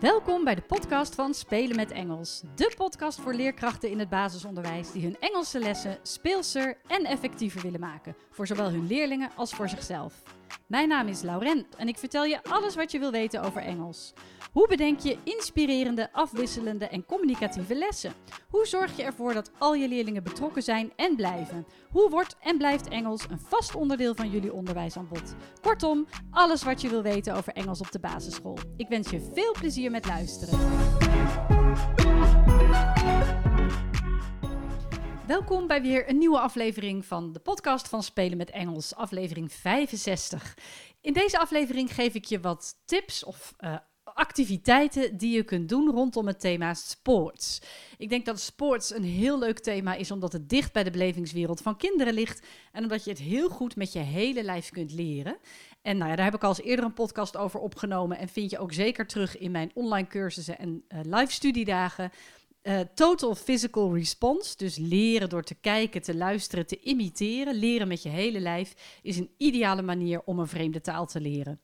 Welkom bij de podcast van Spelen met Engels. De podcast voor leerkrachten in het basisonderwijs die hun Engelse lessen speelser en effectiever willen maken. Voor zowel hun leerlingen als voor zichzelf. Mijn naam is Lauren en ik vertel je alles wat je wil weten over Engels. Hoe bedenk je inspirerende, afwisselende en communicatieve lessen? Hoe zorg je ervoor dat al je leerlingen betrokken zijn en blijven? Hoe wordt en blijft Engels een vast onderdeel van jullie onderwijsaanbod? Kortom, alles wat je wil weten over Engels op de basisschool. Ik wens je veel plezier met luisteren. Welkom bij weer een nieuwe aflevering van de podcast van Spelen met Engels, aflevering 65. In deze aflevering geef ik je wat tips of uh, activiteiten die je kunt doen rondom het thema sports. Ik denk dat sports een heel leuk thema is, omdat het dicht bij de belevingswereld van kinderen ligt en omdat je het heel goed met je hele lijf kunt leren. En nou ja, daar heb ik al eens eerder een podcast over opgenomen en vind je ook zeker terug in mijn online cursussen en uh, live studiedagen. Uh, total physical response, dus leren door te kijken, te luisteren, te imiteren, leren met je hele lijf, is een ideale manier om een vreemde taal te leren.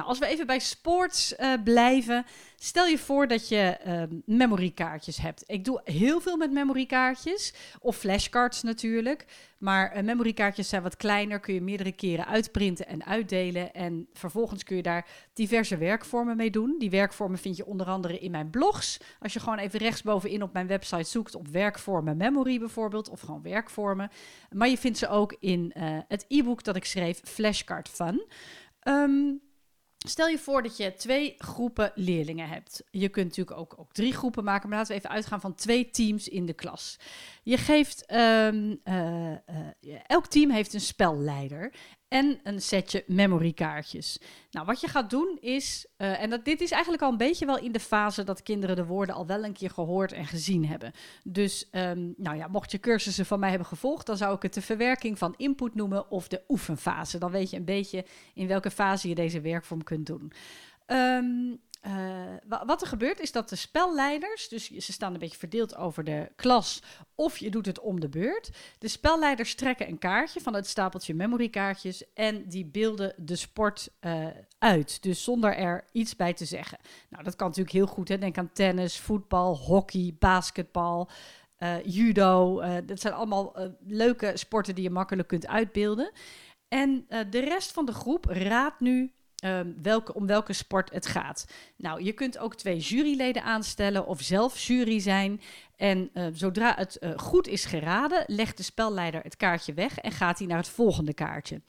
Nou, als we even bij sports uh, blijven, stel je voor dat je uh, memorykaartjes hebt. Ik doe heel veel met memorykaartjes, of flashcards natuurlijk. Maar uh, memorykaartjes zijn wat kleiner, kun je meerdere keren uitprinten en uitdelen. En vervolgens kun je daar diverse werkvormen mee doen. Die werkvormen vind je onder andere in mijn blogs. Als je gewoon even rechtsbovenin op mijn website zoekt op werkvormen memory bijvoorbeeld, of gewoon werkvormen. Maar je vindt ze ook in uh, het e-book dat ik schreef, Flashcard Fun. Um, Stel je voor dat je twee groepen leerlingen hebt. Je kunt natuurlijk ook, ook drie groepen maken, maar laten we even uitgaan van twee teams in de klas. Je geeft, um, uh, uh, elk team heeft een spelleider en een setje memorykaartjes. Nou, wat je gaat doen is, uh, en dat, dit is eigenlijk al een beetje wel in de fase dat kinderen de woorden al wel een keer gehoord en gezien hebben. Dus, um, nou ja, mocht je cursussen van mij hebben gevolgd, dan zou ik het de verwerking van input noemen of de oefenfase. Dan weet je een beetje in welke fase je deze werkvorm kunt doen. Um, uh, wat er gebeurt is dat de spelleiders, dus ze staan een beetje verdeeld over de klas, of je doet het om de beurt. De spelleiders trekken een kaartje van het stapeltje memorykaartjes en die beelden de sport uh, uit. Dus zonder er iets bij te zeggen. Nou, dat kan natuurlijk heel goed. Hè? Denk aan tennis, voetbal, hockey, basketbal. Uh, judo, dat zijn allemaal leuke sporten die je makkelijk kunt uitbeelden. En de rest van de groep raadt nu Um, welke, om welke sport het gaat. Nou, je kunt ook twee juryleden aanstellen of zelf jury zijn. En uh, zodra het uh, goed is geraden, legt de spelleider het kaartje weg en gaat hij naar het volgende kaartje.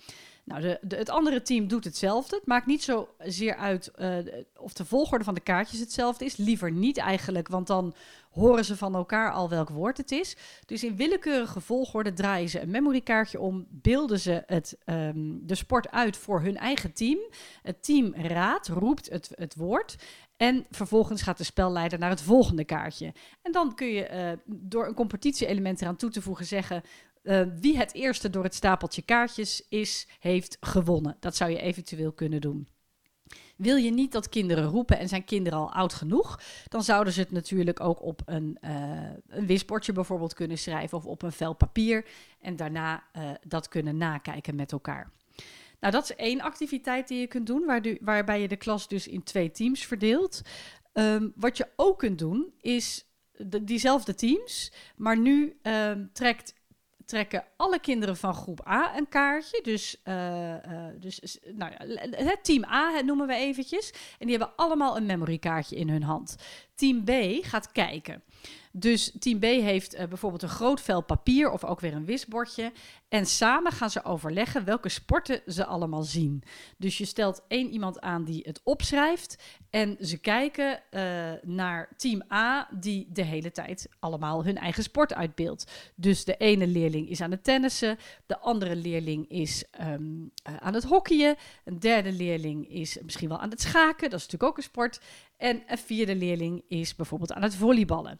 Nou, de, het andere team doet hetzelfde. Het maakt niet zozeer uit uh, of de volgorde van de kaartjes hetzelfde is. Liever niet eigenlijk, want dan horen ze van elkaar al welk woord het is. Dus in willekeurige volgorde draaien ze een memorykaartje om, beelden ze het, um, de sport uit voor hun eigen team. Het team raadt, roept het, het woord. En vervolgens gaat de spelleider naar het volgende kaartje. En dan kun je uh, door een competitie-element eraan toe te voegen zeggen. Uh, wie het eerste door het stapeltje kaartjes is, heeft gewonnen. Dat zou je eventueel kunnen doen. Wil je niet dat kinderen roepen en zijn kinderen al oud genoeg, dan zouden ze het natuurlijk ook op een, uh, een wisbordje bijvoorbeeld kunnen schrijven of op een vel papier en daarna uh, dat kunnen nakijken met elkaar. Nou, dat is één activiteit die je kunt doen, waarbij je de klas dus in twee teams verdeelt. Um, wat je ook kunt doen, is de, diezelfde teams, maar nu um, trekt trekken alle kinderen van groep A een kaartje. Dus, uh, dus nou ja, team A noemen we eventjes. En die hebben allemaal een memory kaartje in hun hand. Team B gaat kijken. Dus team B heeft uh, bijvoorbeeld een groot vel papier of ook weer een wisbordje. En samen gaan ze overleggen welke sporten ze allemaal zien. Dus je stelt één iemand aan die het opschrijft. En ze kijken uh, naar team A, die de hele tijd allemaal hun eigen sport uitbeeldt. Dus de ene leerling is aan het tennissen, de andere leerling is um, uh, aan het hockeyen, een derde leerling is misschien wel aan het schaken, dat is natuurlijk ook een sport. En een vierde leerling is bijvoorbeeld aan het volleyballen.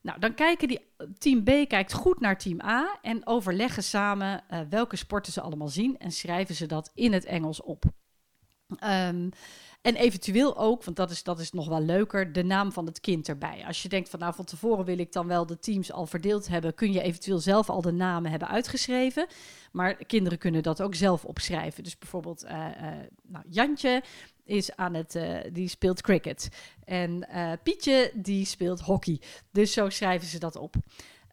Nou, dan kijken die team B kijkt goed naar team A en overleggen samen uh, welke sporten ze allemaal zien en schrijven ze dat in het Engels op. Um, en eventueel ook, want dat is, dat is nog wel leuker, de naam van het kind erbij. Als je denkt van nou van tevoren wil ik dan wel de teams al verdeeld hebben, kun je eventueel zelf al de namen hebben uitgeschreven. Maar kinderen kunnen dat ook zelf opschrijven. Dus bijvoorbeeld uh, nou, Jantje, is aan het, uh, die speelt cricket. En uh, Pietje, die speelt hockey. Dus zo schrijven ze dat op.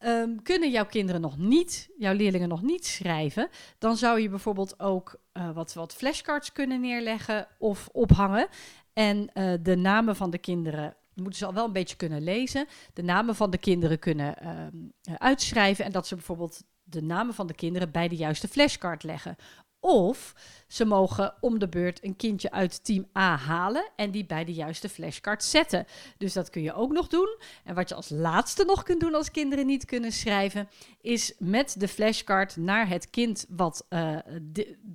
Um, kunnen jouw kinderen nog niet, jouw leerlingen nog niet schrijven, dan zou je bijvoorbeeld ook uh, wat, wat flashcards kunnen neerleggen of ophangen. En de namen van de kinderen moeten ze al wel een beetje kunnen lezen. De namen van de kinderen kunnen uh, uitschrijven. En dat ze bijvoorbeeld de namen van de kinderen bij de juiste flashcard leggen. Of ze mogen om de beurt een kindje uit team A halen en die bij de juiste flashcard zetten. Dus dat kun je ook nog doen. En wat je als laatste nog kunt doen als kinderen niet kunnen schrijven, is met de flashcard naar het kind wat uh,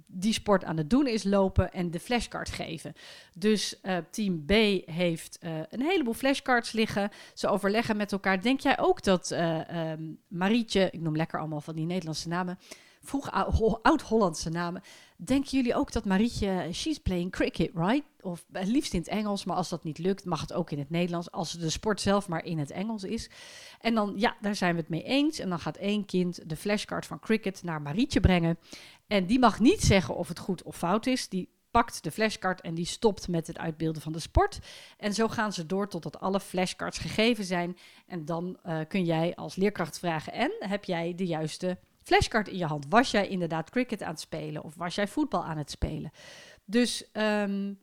die sport aan het doen is lopen en de flashcard geven. Dus uh, team B heeft uh, een heleboel flashcards liggen. Ze overleggen met elkaar. Denk jij ook dat um, Marietje, ik noem lekker allemaal van die Nederlandse namen vroeg oud-Hollandse namen. Denken jullie ook dat Marietje, she's playing cricket, right? Of het liefst in het Engels, maar als dat niet lukt, mag het ook in het Nederlands. Als de sport zelf maar in het Engels is. En dan, ja, daar zijn we het mee eens. En dan gaat één kind de flashcard van cricket naar Marietje brengen. En die mag niet zeggen of het goed of fout is. Die pakt de flashcard en die stopt met het uitbeelden van de sport. En zo gaan ze door totdat alle flashcards gegeven zijn. En dan uh, kun jij als leerkracht vragen: en heb jij de juiste flashcard in je hand. Was jij inderdaad cricket aan het spelen of was jij voetbal aan het spelen? Dus um,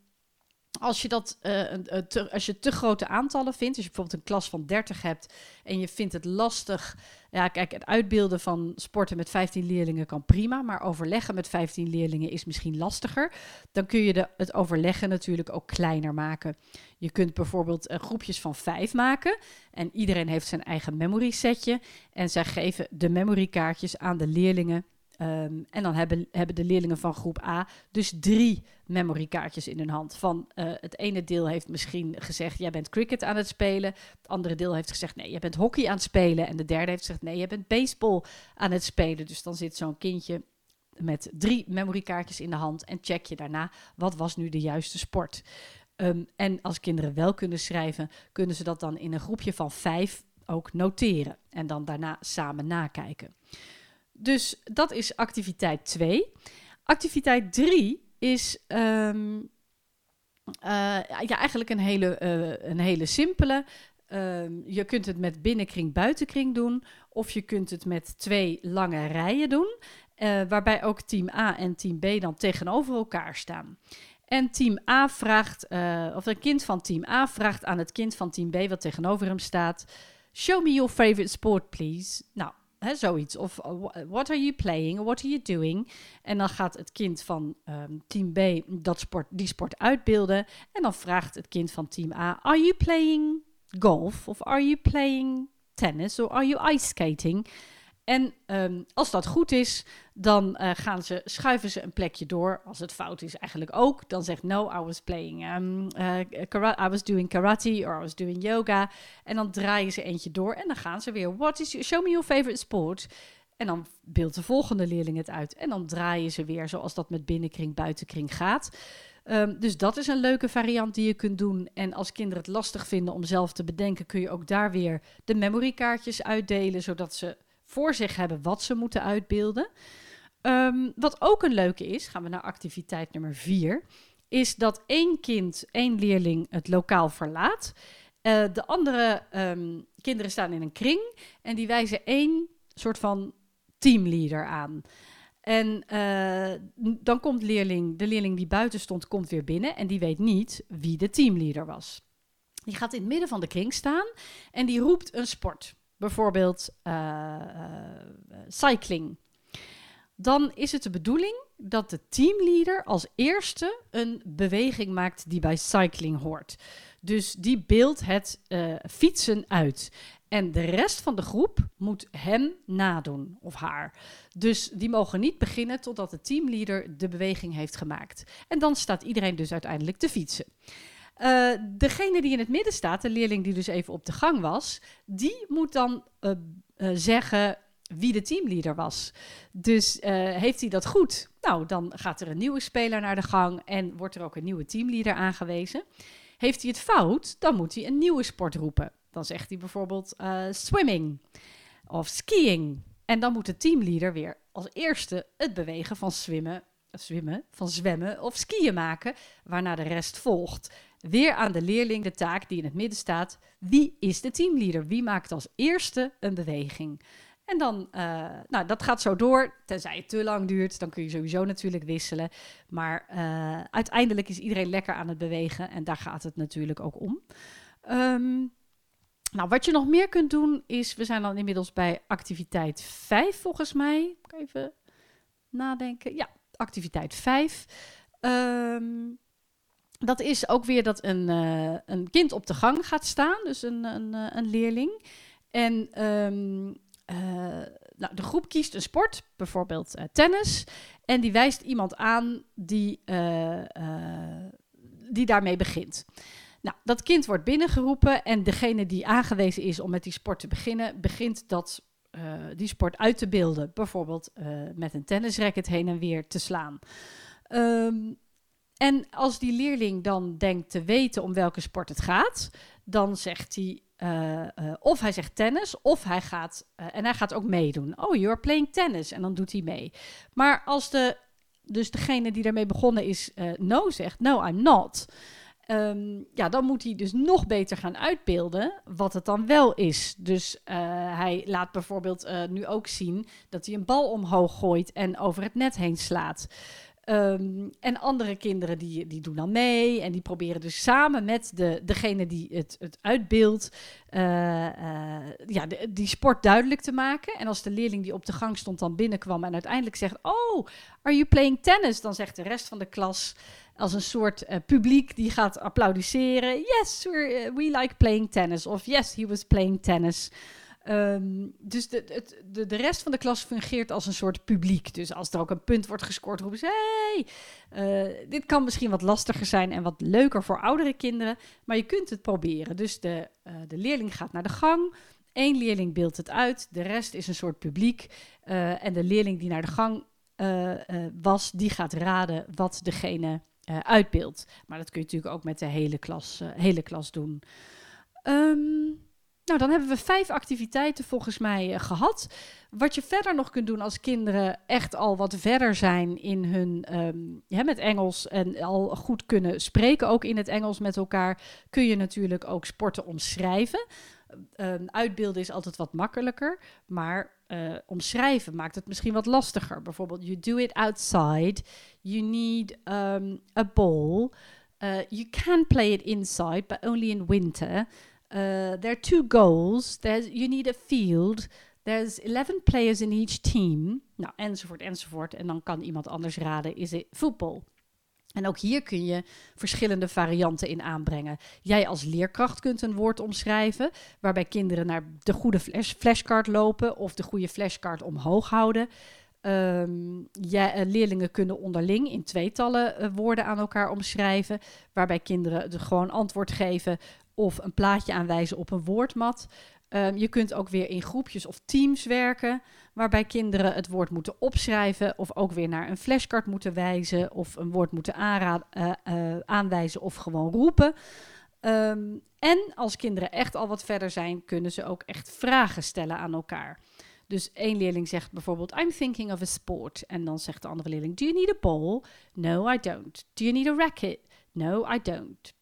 als je dat te, als je te grote aantallen vindt, als je bijvoorbeeld een klas van 30 hebt en je vindt het lastig. Ja, kijk, het uitbeelden van sporten met 15 leerlingen kan prima, maar overleggen met 15 leerlingen is misschien lastiger. Dan kun je de, het overleggen natuurlijk ook kleiner maken. Je kunt bijvoorbeeld uh, groepjes van vijf maken en iedereen heeft zijn eigen memory setje en zij geven de memory kaartjes aan de leerlingen Um, en dan hebben, hebben de leerlingen van groep A dus drie memory kaartjes in hun hand. Van uh, het ene deel heeft misschien gezegd: jij bent cricket aan het spelen. Het andere deel heeft gezegd: nee, jij bent hockey aan het spelen. En de derde heeft gezegd: nee, jij bent baseball aan het spelen. Dus dan zit zo'n kindje met drie memory kaartjes in de hand en check je daarna wat was nu de juiste sport. Um, en als kinderen wel kunnen schrijven, kunnen ze dat dan in een groepje van vijf ook noteren en dan daarna samen nakijken. Dus dat is activiteit 2. Activiteit 3 is um, uh, ja, eigenlijk een hele, uh, een hele simpele. Um, je kunt het met binnenkring, buitenkring doen. Of je kunt het met twee lange rijen doen. Uh, waarbij ook team A en team B dan tegenover elkaar staan. En team A vraagt, of een kind van team A vraagt aan het kind van team B wat tegenover hem staat: Show me your favorite sport, please. Nou, Hè, zoiets. Of uh, what are you playing? What are you doing? En dan gaat het kind van um, team B dat sport, die sport uitbeelden. En dan vraagt het kind van team A: Are you playing golf? Of are you playing tennis? Or are you ice skating? En um, als dat goed is, dan uh, gaan ze, schuiven ze een plekje door. Als het fout is, eigenlijk ook. Dan zegt no, I was playing, um, I was doing karate or I was doing yoga. En dan draaien ze eentje door en dan gaan ze weer. What is your, show me your favorite sport. En dan beeldt de volgende leerling het uit. En dan draaien ze weer zoals dat met binnenkring, buitenkring gaat. Um, dus dat is een leuke variant die je kunt doen. En als kinderen het lastig vinden om zelf te bedenken, kun je ook daar weer de memory kaartjes uitdelen, zodat ze voor zich hebben wat ze moeten uitbeelden. Um, wat ook een leuke is, gaan we naar activiteit nummer vier, is dat één kind, één leerling het lokaal verlaat. Uh, de andere um, kinderen staan in een kring en die wijzen één soort van teamleader aan. En uh, dan komt leerling, de leerling die buiten stond, komt weer binnen en die weet niet wie de teamleader was. Die gaat in het midden van de kring staan en die roept een sport bijvoorbeeld uh, cycling. Dan is het de bedoeling dat de teamleader als eerste een beweging maakt die bij cycling hoort. Dus die beeldt het uh, fietsen uit. En de rest van de groep moet hem nadoen of haar. Dus die mogen niet beginnen totdat de teamleader de beweging heeft gemaakt. En dan staat iedereen dus uiteindelijk te fietsen. Uh, degene die in het midden staat, de leerling die dus even op de gang was, die moet dan uh, uh, zeggen wie de teamleader was. Dus heeft hij dat goed? Nou, dan gaat er een nieuwe speler naar de gang en wordt er ook een nieuwe teamleader aangewezen. Heeft hij het fout, dan moet hij een nieuwe sport roepen. Dan zegt hij bijvoorbeeld swimming of skiing. En dan moet de teamleader weer als eerste het bewegen van zwemmen, van zwemmen of skiën maken, waarna de rest volgt. Weer aan de leerling de taak die in het midden staat. Wie is de teamleader? Wie maakt als eerste een beweging? En dan, uh, nou, dat gaat zo door. Tenzij het te lang duurt, dan kun je sowieso natuurlijk wisselen. Maar uh, uiteindelijk is iedereen lekker aan het bewegen en daar gaat het natuurlijk ook om. Um, nou, wat je nog meer kunt doen is, we zijn dan inmiddels bij activiteit 5 volgens mij. Even nadenken. Ja, activiteit 5. Um, ehm, dat is ook weer dat een, uh, een kind op de gang gaat staan, dus een, een, een leerling. En um, uh, nou, de groep kiest een sport, bijvoorbeeld tennis. En die wijst iemand aan die, die daarmee begint. Nou, dat kind wordt binnengeroepen en degene die aangewezen is om met die sport te beginnen, begint dat, die sport uit te beelden. Bijvoorbeeld met een tennisracket heen en weer te slaan. Um, en als die leerling dan denkt te weten om welke sport het gaat, dan zegt hij uh, of hij zegt tennis, of hij gaat, en hij gaat ook meedoen. Oh, you're playing tennis. En dan doet hij mee. Maar als de, dus degene die daarmee begonnen is, no zegt, no, I'm not. Um, ja, dan moet hij dus nog beter gaan uitbeelden wat het dan wel is. Dus hij laat bijvoorbeeld nu ook zien dat hij een bal omhoog gooit en over het net heen slaat. Um, en andere kinderen die, die doen dan mee en die proberen dus samen met de, degene die het, het uitbeeldt, uh, ja, de, die sport duidelijk te maken. En als de leerling die op de gang stond dan binnenkwam en uiteindelijk zegt, oh, are you playing tennis? Dan zegt de rest van de klas, als een soort uh, publiek die gaat applaudisseren. Yes, we like playing tennis. Of yes, he was playing tennis. Um, dus de, de, de, de, rest van de klas fungeert als een soort publiek. Dus als er ook een punt wordt gescoord, roepen ze: hey, uh, dit kan misschien wat lastiger zijn en wat leuker voor oudere kinderen. Maar je kunt het proberen. Dus de, de leerling gaat naar de gang. Eén leerling beeldt het uit. De rest is een soort publiek. en de leerling die naar de gang was, die gaat raden wat degene uitbeeldt. Maar dat kun je natuurlijk ook met de hele klas, hele klas doen. Um, nou, dan hebben we vijf activiteiten volgens mij uh, gehad. Wat je verder nog kunt doen als kinderen echt al wat verder zijn in hun ja, met Engels en al goed kunnen spreken, ook in het Engels met elkaar, kun je natuurlijk ook sporten omschrijven. Um, uitbeelden is altijd wat makkelijker, maar uh, omschrijven maakt het misschien wat lastiger. Bijvoorbeeld, you do it outside, you need um, a ball, uh, you can play it inside, but only in winter. Uh, there are two goals, There's, you need a field, there's 11 players in each team, nou, enzovoort, enzovoort. En dan kan iemand anders raden, is het voetbal? En ook hier kun je verschillende varianten in aanbrengen. Jij als leerkracht kunt een woord omschrijven, waarbij kinderen naar de goede flash, flashcard lopen of de goede flashcard omhoog houden. Um, leerlingen kunnen onderling in tweetallen uh, woorden aan elkaar omschrijven, waarbij kinderen gewoon antwoord geven of een plaatje aanwijzen op een woordmat. Um, je kunt ook weer in groepjes of teams werken, waarbij kinderen het woord moeten opschrijven of ook weer naar een flashcard moeten wijzen of een woord moeten uh, uh, aanwijzen of gewoon roepen. Um, en als kinderen echt al wat verder zijn, kunnen ze ook echt vragen stellen aan elkaar. Dus één leerling zegt bijvoorbeeld: I'm thinking of a sport. En dan zegt de andere leerling: Do you need a ball? No, I don't. Do you need a racket? No, I don't.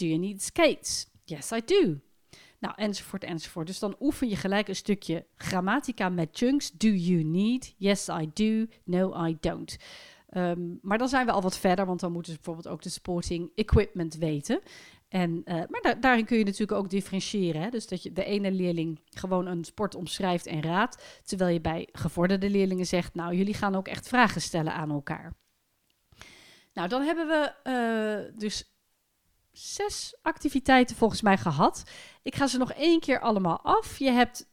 Do you need skates? Yes, I do. Nou, enzovoort, enzovoort. Dus dan oefen je gelijk een stukje grammatica met chunks. Do you need? Yes, I do. No, I don't. Um, maar dan zijn we al wat verder, want dan moeten ze bijvoorbeeld ook de sporting equipment weten. En, uh, maar da daarin kun je natuurlijk ook differentiëren. Hè? Dus dat je de ene leerling gewoon een sport omschrijft en raadt. Terwijl je bij gevorderde leerlingen zegt, nou, jullie gaan ook echt vragen stellen aan elkaar. Nou, dan hebben we uh, dus zes activiteiten volgens mij gehad. Ik ga ze nog één keer allemaal af. Je hebt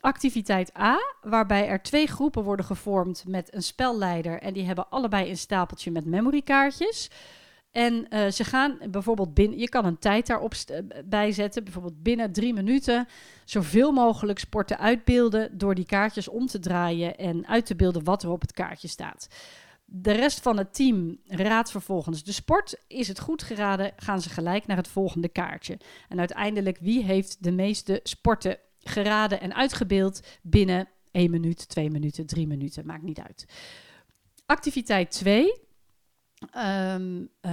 activiteit A, waarbij er twee groepen worden gevormd met een spelleider. En die hebben allebei een stapeltje met memorykaartjes. En uh, ze gaan bijvoorbeeld binnen, je kan een tijd daarop uh, bijzetten, bijvoorbeeld binnen drie minuten zoveel mogelijk sporten uitbeelden door die kaartjes om te draaien en uit te beelden wat er op het kaartje staat. De rest van het team raadt vervolgens de sport. Is het goed geraden, gaan ze gelijk naar het volgende kaartje. En uiteindelijk, wie heeft de meeste sporten geraden en uitgebeeld binnen 1 minuut, 2 minuten, 3 minuten, maakt niet uit. activiteit 2. Ehm, eh,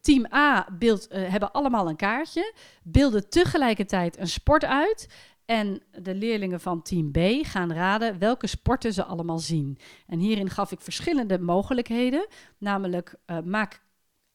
team A beeld, eh, hebben allemaal een kaartje, beelden tegelijkertijd een sport uit. En de leerlingen van team B gaan raden welke sporten ze allemaal zien. En hierin gaf ik verschillende mogelijkheden. Namelijk, uh, maak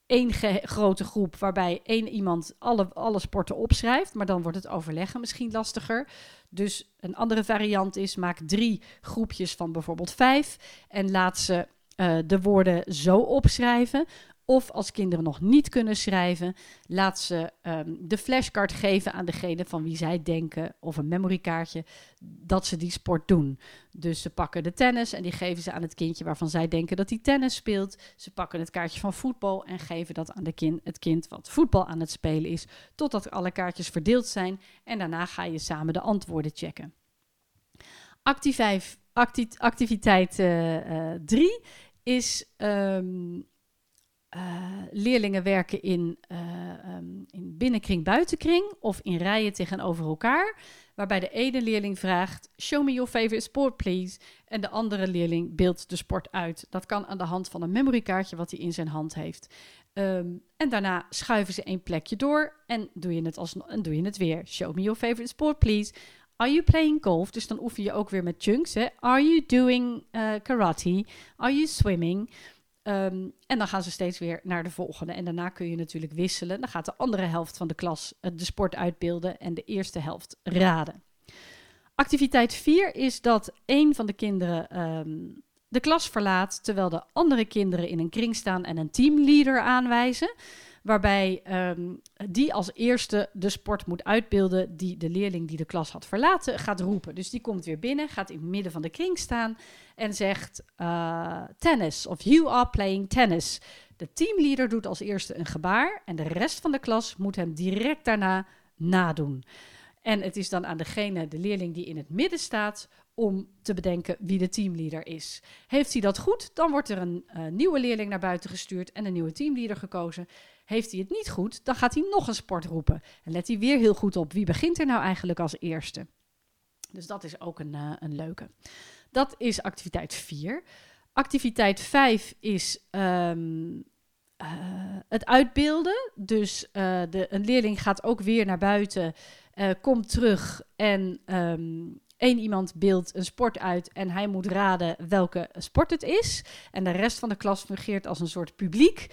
één grote groep waarbij één iemand alle, alle sporten opschrijft. Maar dan wordt het overleggen misschien lastiger. Dus een andere variant is: maak drie groepjes van bijvoorbeeld vijf. En laat ze uh, de woorden zo opschrijven. Of als kinderen nog niet kunnen schrijven, laat ze um, de flashcard geven aan degene van wie zij denken, of een memorykaartje, dat ze die sport doen. Dus ze pakken de tennis en die geven ze aan het kindje waarvan zij denken dat hij tennis speelt. Ze pakken het kaartje van voetbal en geven dat aan de kind, het kind wat voetbal aan het spelen is, totdat alle kaartjes verdeeld zijn. En daarna ga je samen de antwoorden checken. Activiteit 3 activiteit, uh, uh, is uh, leerlingen werken in, uh, um, in binnenkring, buitenkring of in rijen tegenover elkaar. Waarbij de ene leerling vraagt: Show me your favorite sport, please. En de andere leerling beeldt de sport uit. Dat kan aan de hand van een memorykaartje wat hij in zijn hand heeft. Um, en daarna schuiven ze één plekje door en doe je het, als, en doe je het weer. Show me your favorite sport, please. Are you playing golf? Dus dan oefen je ook weer met chunks. Hè? Are you doing uh, karate? Are you swimming? Um, en dan gaan ze steeds weer naar de volgende. En daarna kun je natuurlijk wisselen. Dan gaat de andere helft van de klas uh, de sport uitbeelden en de eerste helft raden. Activiteit 4 is dat een van de kinderen um, de klas verlaat, terwijl de andere kinderen in een kring staan en een teamleader aanwijzen waarbij um, die als eerste de sport moet uitbeelden die de leerling die de klas had verlaten gaat roepen. Dus die komt weer binnen, gaat in het midden van de kring staan en zegt uh, tennis of you are playing tennis. De teamleader doet als eerste een gebaar en de rest van de klas moet hem direct daarna nadoen. En het is dan aan degene, de leerling die in het midden staat, om te bedenken wie de teamleader is. Heeft hij dat goed, dan wordt er een uh, nieuwe leerling naar buiten gestuurd en een nieuwe teamleader gekozen. Heeft hij het niet goed, dan gaat hij nog een sport roepen. En let hij weer heel goed op wie begint er nou eigenlijk als eerste. Dus dat is ook een, uh, een leuke. Dat is activiteit 4. Activiteit 5 is um, uh, het uitbeelden. Dus uh, de, een leerling gaat ook weer naar buiten, komt terug en um, Eén iemand beeldt een sport uit en hij moet raden welke sport het is. En de rest van de klas fungeert als een soort publiek.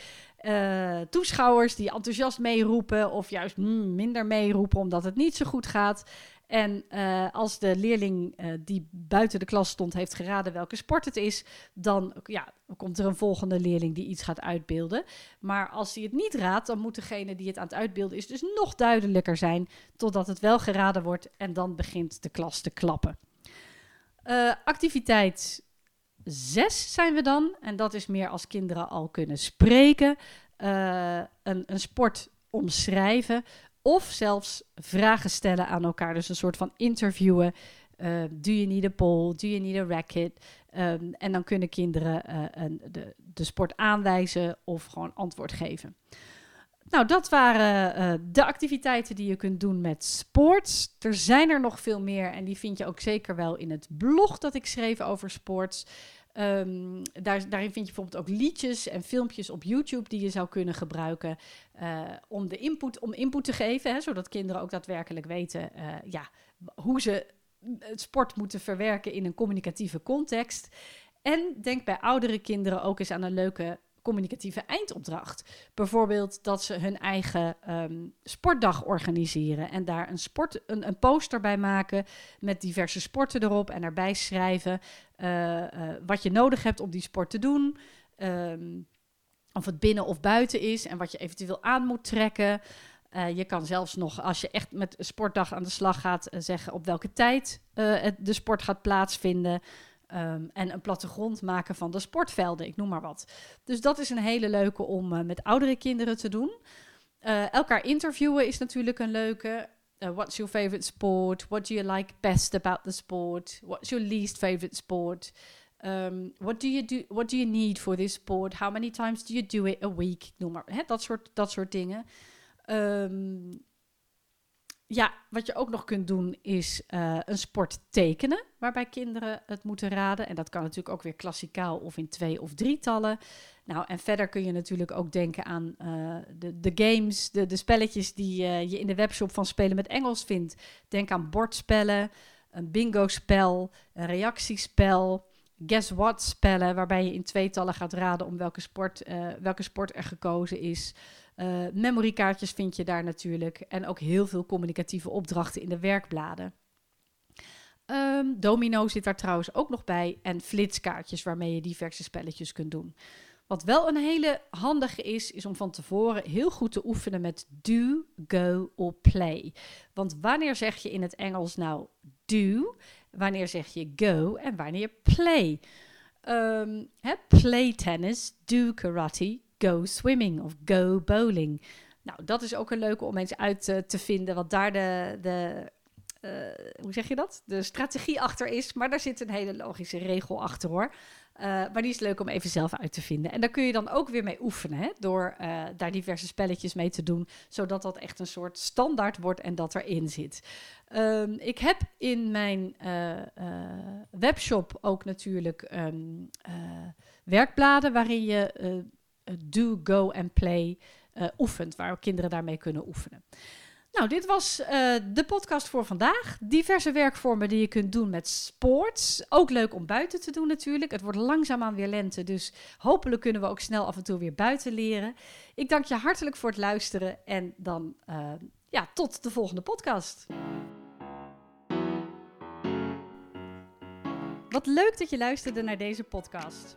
Uh, toeschouwers die enthousiast meeroepen of juist mm, minder meeroepen omdat het niet zo goed gaat. En uh, als de leerling uh, die buiten de klas stond heeft geraden welke sport het is, dan ja, komt er een volgende leerling die iets gaat uitbeelden. Maar als hij het niet raadt, dan moet degene die het aan het uitbeelden is dus nog duidelijker zijn totdat het wel geraden wordt en dan begint de klas te klappen. Uh, activiteit 6 zijn we dan, en dat is meer als kinderen al kunnen spreken, een, een sport omschrijven of zelfs vragen stellen aan elkaar. Dus een soort van interviewen. Uh, do you need a ball? Do you need a racket? Um, en dan kunnen kinderen uh, een, de, de sport aanwijzen of gewoon antwoord geven. Nou, dat waren uh, de activiteiten die je kunt doen met sports. Er zijn er nog veel meer en die vind je ook zeker wel in het blog dat ik schreef over sports. Um, daar, daarin vind je bijvoorbeeld ook liedjes en filmpjes op YouTube die je zou kunnen gebruiken uh, om, de input, om input te geven, hè, zodat kinderen ook daadwerkelijk weten uh, ja, hoe ze het sport moeten verwerken in een communicatieve context. En denk bij oudere kinderen ook eens aan een leuke communicatieve eindopdracht. Bijvoorbeeld dat ze hun eigen um, sportdag organiseren en daar een, sport, een, een, poster bij maken met diverse sporten erop en erbij schrijven uh, uh, wat je nodig hebt om die sport te doen. Um, of het binnen of buiten is en wat je eventueel aan moet trekken. Uh, je kan zelfs nog, als je echt met sportdag aan de slag gaat, zeggen op welke tijd het, de sport gaat plaatsvinden. Um, en een plattegrond maken van de sportvelden, ik noem maar wat. Dus dat is een hele leuke om uh, met oudere kinderen te doen. Uh, elkaar interviewen is natuurlijk een leuke. Uh, what's your favorite sport? What do you like best about the sport? What's your least favorite sport? Um, what do you do? What do you need for this sport? How many times do you do it a week? Noem maar. Hè, dat soort dat soort dingen. Um, ja, wat je ook nog kunt doen is uh, een sport tekenen, waarbij kinderen het moeten raden. En dat kan natuurlijk ook weer klassikaal of in twee of drietallen. Nou, en verder kun je natuurlijk ook denken aan uh, de, de games, de, de spelletjes die uh, je in de webshop van Spelen met Engels vindt. Denk aan bordspellen, een bingo-spel, een reactiespel, guess what spellen, waarbij je in tweetallen gaat raden om welke sport, welke sport er gekozen is. Uh, memorykaartjes vind je daar natuurlijk. En ook heel veel communicatieve opdrachten in de werkbladen. Um, domino zit daar trouwens ook nog bij. En flitskaartjes waarmee je diverse spelletjes kunt doen. Wat wel een hele handige is, is om van tevoren heel goed te oefenen met do, go of play. Want wanneer zeg je in het Engels nou do, wanneer zeg je go en wanneer play? Um, play tennis, do karate, go swimming of go bowling. Nou, dat is ook een leuke om eens uit te, vinden wat daar de, de uh, hoe zeg je dat? De strategie achter is. Maar daar zit een hele logische regel achter hoor. Uh, maar die is leuk om even zelf uit te vinden. En daar kun je dan ook weer mee oefenen. Hè? Door uh, daar diverse spelletjes mee te doen. Zodat dat echt een soort standaard wordt en dat erin zit. Um, ik heb in mijn webshop ook natuurlijk um, werkbladen. Waarin je do, go en play uh, oefent, waar kinderen daarmee kunnen oefenen. Nou, dit was uh, de podcast voor vandaag. Diverse werkvormen die je kunt doen met sports. Ook leuk om buiten te doen natuurlijk. Het wordt langzaamaan weer lente, dus hopelijk kunnen we ook snel af en toe weer buiten leren. Ik dank je hartelijk voor het luisteren en dan ja, tot de volgende podcast. Wat leuk dat je luisterde naar deze podcast.